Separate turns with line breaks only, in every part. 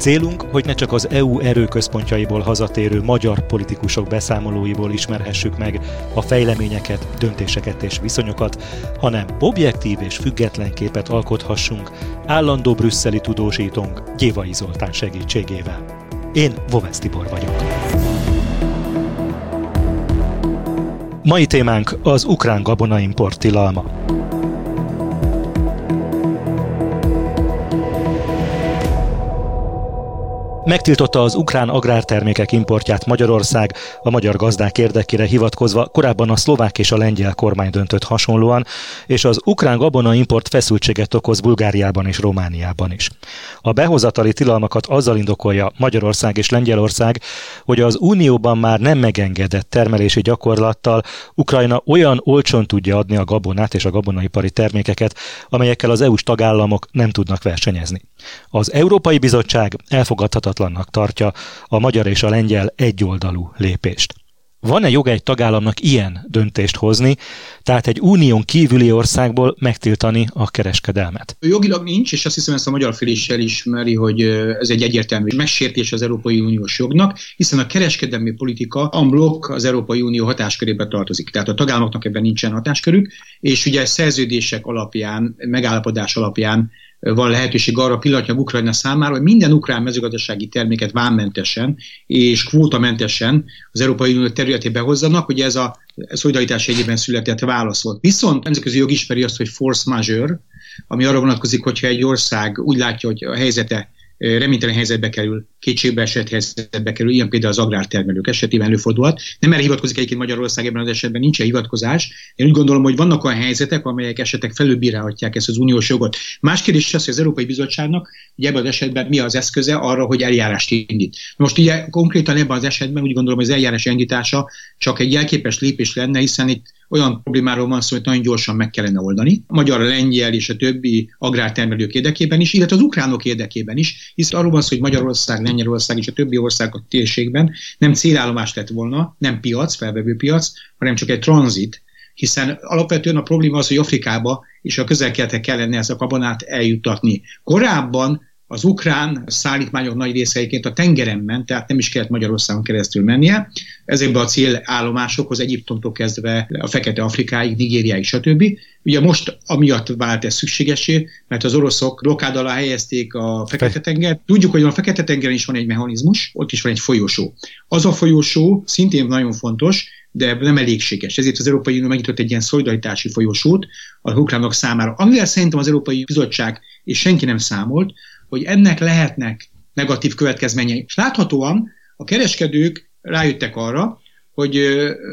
Célunk, hogy ne csak az EU erőközpontjaiból hazatérő magyar politikusok beszámolóiból ismerhessük meg a fejleményeket, döntéseket és viszonyokat, hanem objektív és független képet alkothassunk állandó brüsszeli tudósítónk Gyévai Zoltán segítségével. Én Vovesz Tibor vagyok. Mai témánk az ukrán gabonaimport tilalma. Megtiltotta az ukrán agrártermékek importját Magyarország a magyar gazdák érdekére hivatkozva, korábban a szlovák és a lengyel kormány döntött hasonlóan, és az ukrán gabona import feszültséget okoz Bulgáriában és Romániában is. A behozatali tilalmakat azzal indokolja Magyarország és Lengyelország, hogy az Unióban már nem megengedett termelési gyakorlattal Ukrajna olyan olcsón tudja adni a gabonát és a gabonaipari termékeket, amelyekkel az EU-s tagállamok nem tudnak versenyezni. Az Európai Bizottság elfogadhatatlannak tartja a magyar és a lengyel egyoldalú lépést. Van-e joga egy tagállamnak ilyen döntést hozni, tehát egy unión kívüli országból megtiltani a kereskedelmet?
Jogilag nincs, és azt hiszem ezt a magyar fél is elismeri, hogy ez egy egyértelmű megsértés az Európai Uniós jognak, hiszen a kereskedelmi politika amblok az Európai Unió hatáskörébe tartozik. Tehát a tagállamoknak ebben nincsen hatáskörük, és ugye szerződések alapján, megállapodás alapján van lehetőség arra pillanatnyilag Ukrajna számára, hogy minden ukrán mezőgazdasági terméket vámmentesen és kvótamentesen az Európai Unió területébe hozzanak, hogy ez a szolidaritás egyében született válasz volt. Viszont nemzetközi jog ismeri azt, hogy force majeure, ami arra vonatkozik, hogyha egy ország úgy látja, hogy a helyzete reménytelen helyzetbe kerül, kétségbe esett helyzetbe kerül, ilyen például az agrártermelők esetében előfordulhat. Nem erre hivatkozik egyébként Magyarország ebben az esetben, nincs hivatkozás. Én úgy gondolom, hogy vannak olyan helyzetek, amelyek esetek felülbírálhatják ezt az uniós jogot. Más kérdés az, hogy az Európai Bizottságnak ugye ebben az esetben mi az eszköze arra, hogy eljárást indít. Most ugye konkrétan ebben az esetben úgy gondolom, hogy az eljárás indítása csak egy jelképes lépés lenne, hiszen itt olyan problémáról van szó, hogy nagyon gyorsan meg kellene oldani. A magyar, a lengyel és a többi agrártermelők érdekében is, illetve az ukránok érdekében is, hisz arról van szó, hogy Magyarország, Lengyelország és a többi ország a térségben nem célállomás lett volna, nem piac, felvevő piac, hanem csak egy tranzit, hiszen alapvetően a probléma az, hogy Afrikába és a közel kellene ezt a kabonát eljuttatni. Korábban az ukrán szállítmányok nagy részeiként a tengeren ment, tehát nem is kellett Magyarországon keresztül mennie. Ezekbe a célállomásokhoz Egyiptomtól kezdve a Fekete Afrikáig, Nigériáig, stb. Ugye most amiatt vált ez szükségesé, mert az oroszok blokád alá helyezték a Fekete-tenger. Tudjuk, hogy a Fekete-tengeren is van egy mechanizmus, ott is van egy folyosó. Az a folyosó szintén nagyon fontos, de nem elégséges. Ezért az Európai Unió megnyitott egy ilyen szolidaritási folyosót a ukránok számára. Amivel szerintem az Európai Bizottság és senki nem számolt, hogy ennek lehetnek negatív következményei. És láthatóan a kereskedők rájöttek arra, hogy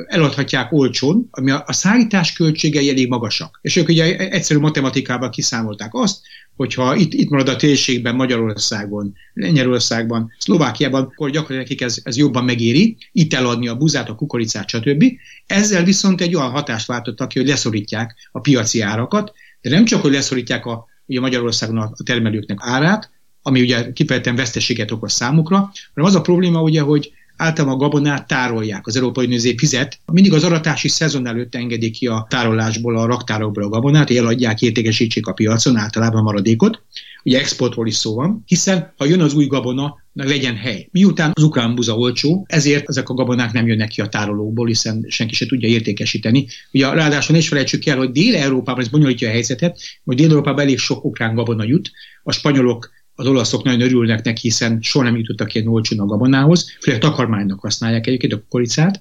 eladhatják olcsón, ami a, szállítás költségei elég magasak. És ők ugye egyszerű matematikában kiszámolták azt, hogyha itt, itt marad a térségben, Magyarországon, Lengyelországban, Szlovákiában, akkor gyakorlatilag nekik ez, ez jobban megéri, itt eladni a buzát, a kukoricát, stb. Ezzel viszont egy olyan hatást váltottak ki, hogy leszorítják a piaci árakat, de nem csak, hogy leszorítják a ugye Magyarországon a termelőknek árát, ami ugye kifejezetten veszteséget okoz számukra, hanem az a probléma ugye, hogy általában a gabonát tárolják, az Európai Unió fizet. Mindig az aratási szezon előtt engedik ki a tárolásból, a raktárokból a gabonát, eladják, értékesítsék a piacon, általában a maradékot. Ugye exportról is szó van, hiszen ha jön az új gabona, legyen hely. Miután az ukrán buza olcsó, ezért ezek a gabonák nem jönnek ki a tárolóból, hiszen senki se tudja értékesíteni. Ugye ráadásul ne is felejtsük el, hogy Dél-Európában ez bonyolítja a helyzetet, hogy Dél-Európában elég sok ukrán gabona jut, a spanyolok az olaszok nagyon örülnek neki, hiszen soha nem jutottak ilyen olcsón a gabonához, főleg takarmánynak használják egyébként a kukoricát,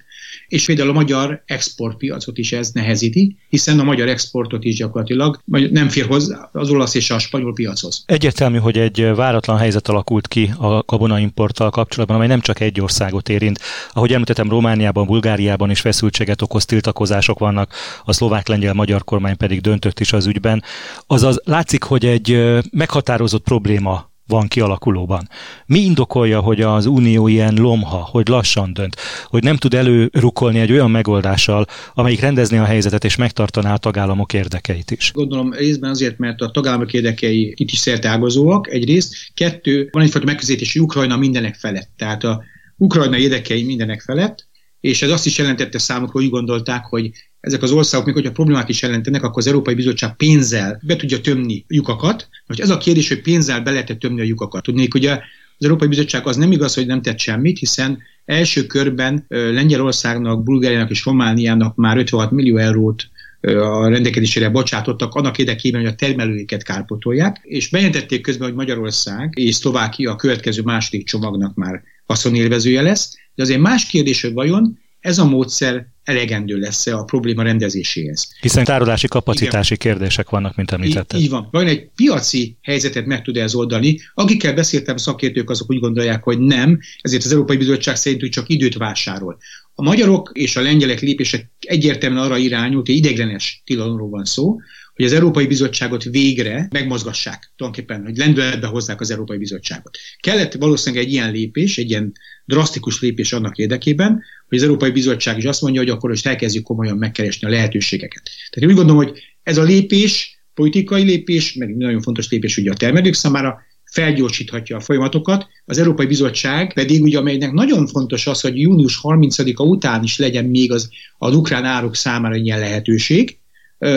és például a magyar exportpiacot is ez nehezíti, hiszen a magyar exportot is gyakorlatilag nem fér hozzá az olasz és a spanyol piachoz.
Egyértelmű, hogy egy váratlan helyzet alakult ki a gabonaimporttal kapcsolatban, amely nem csak egy országot érint. Ahogy említettem, Romániában, Bulgáriában is feszültséget okoz, tiltakozások vannak, a szlovák-lengyel-magyar kormány pedig döntött is az ügyben. Azaz látszik, hogy egy meghatározott probléma van kialakulóban. Mi indokolja, hogy az Unió ilyen lomha, hogy lassan dönt, hogy nem tud előrukolni egy olyan megoldással, amelyik rendezni a helyzetet és megtartaná a tagállamok érdekeit is?
Gondolom részben azért, mert a tagállamok érdekei itt is szerteágazóak egyrészt. Kettő, van egyfajta megközelítés, Ukrajna mindenek felett. Tehát a Ukrajna érdekei mindenek felett, és ez azt is jelentette számukra, úgy gondolták, hogy ezek az országok, még hogyha problémát is jelentenek, akkor az Európai Bizottság pénzzel be tudja tömni lyukakat. Most ez a kérdés, hogy pénzzel be lehet tömni a lyukakat. Tudnék, ugye az Európai Bizottság az nem igaz, hogy nem tett semmit, hiszen első körben Lengyelországnak, Bulgáriának és Romániának már 56 millió eurót a rendelkezésére bocsátottak annak érdekében, hogy a termelőiket kárpotolják, és bejelentették közben, hogy Magyarország és Szlovákia a következő második csomagnak már haszonélvezője lesz, de azért más kérdés, hogy vajon ez a módszer elegendő lesz-e a probléma rendezéséhez.
Hiszen tárolási kapacitási Igen. kérdések vannak, mint említetted.
Így, így van. Vajon egy piaci helyzetet meg tud ez oldani? Akikkel beszéltem, szakértők azok úgy gondolják, hogy nem, ezért az Európai Bizottság szerint hogy csak időt vásárol. A magyarok és a lengyelek lépések egyértelműen arra irányult, hogy ideglenes tilalomról van szó, hogy az Európai Bizottságot végre megmozgassák, tulajdonképpen, hogy lendületbe hozzák az Európai Bizottságot. Kellett valószínűleg egy ilyen lépés, egy ilyen drasztikus lépés annak érdekében, hogy az Európai Bizottság is azt mondja, hogy akkor most elkezdjük komolyan megkeresni a lehetőségeket. Tehát én úgy gondolom, hogy ez a lépés, politikai lépés, meg nagyon fontos lépés ugye a termelők számára, felgyorsíthatja a folyamatokat. Az Európai Bizottság pedig, ugye, amelynek nagyon fontos az, hogy június 30-a után is legyen még az, az ukrán áruk számára ilyen lehetőség,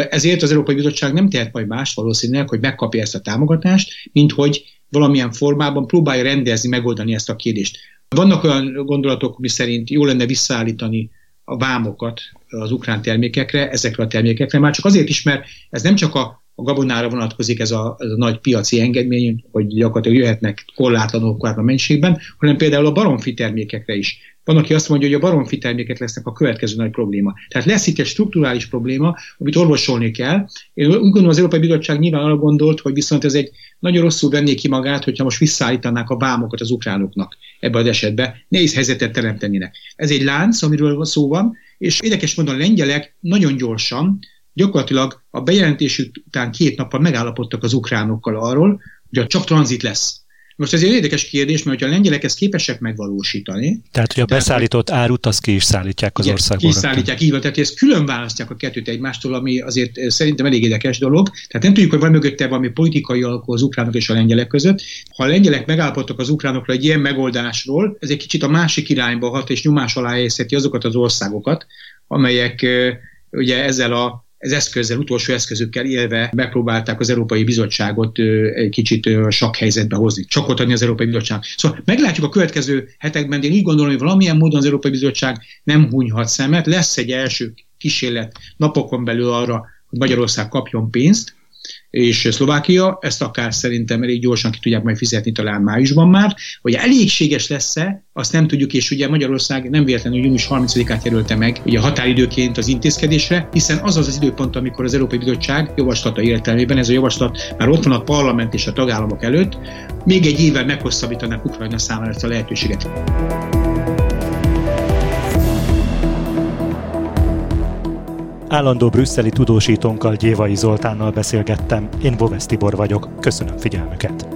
ezért az Európai Bizottság nem tehet majd más valószínűleg, hogy megkapja ezt a támogatást, mint hogy valamilyen formában próbálja rendezni, megoldani ezt a kérdést. Vannak olyan gondolatok, mi szerint jó lenne visszaállítani a vámokat az ukrán termékekre, ezekre a termékekre, már csak azért is, mert ez nem csak a, a gabonára vonatkozik ez a, ez a nagy piaci engedmény, hogy gyakorlatilag jöhetnek korlátlanul korlátlan mennyiségben, hanem például a baromfi termékekre is. Van, aki azt mondja, hogy a baromfi termékek lesznek a következő nagy probléma. Tehát lesz itt egy strukturális probléma, amit orvosolni kell. Én úgy gondolom, az Európai Bizottság nyilván arra gondolt, hogy viszont ez egy nagyon rosszul venné ki magát, hogyha most visszaállítanák a vámokat az ukránoknak ebbe az esetben. Nehéz helyzetet teremtenének. Ez egy lánc, amiről szó van, és érdekes módon a lengyelek nagyon gyorsan, gyakorlatilag a bejelentés után két nappal megállapodtak az ukránokkal arról, hogy csak tranzit lesz most ez egy érdekes kérdés, mert ha a lengyelek ezt képesek megvalósítani.
Tehát, hogy a beszállított árut azt ki is szállítják az országból.
Ki is szállítják, így van. Tehát ezt külön választják a kettőt egymástól, ami azért eh, szerintem elég érdekes dolog. Tehát nem tudjuk, hogy van mögötte valami politikai alkó az ukránok és a lengyelek között. Ha a lengyelek megállapodtak az ukránokra egy ilyen megoldásról, ez egy kicsit a másik irányba hat és nyomás alá helyezheti azokat az országokat, amelyek eh, ugye ezzel a ez eszközzel, utolsó eszközökkel élve megpróbálták az Európai Bizottságot egy kicsit sok helyzetbe hozni, csakot adni az Európai Bizottság. Szóval meglátjuk a következő hetekben, de én úgy gondolom, hogy valamilyen módon az Európai Bizottság nem hunyhat szemet, lesz egy első kísérlet napokon belül arra, hogy Magyarország kapjon pénzt, és Szlovákia, ezt akár szerintem elég gyorsan ki tudják majd fizetni talán májusban már, hogy elégséges lesz-e, azt nem tudjuk, és ugye Magyarország nem véletlenül június 30-át jelölte meg ugye a határidőként az intézkedésre, hiszen az az az időpont, amikor az Európai Bizottság javaslata értelmében, ez a javaslat már ott van a parlament és a tagállamok előtt, még egy évvel meghosszabbítanak Ukrajna számára ezt a lehetőséget.
Állandó brüsszeli tudósítónkkal Gyévai Zoltánnal beszélgettem, én Bovesz Tibor vagyok, köszönöm figyelmüket.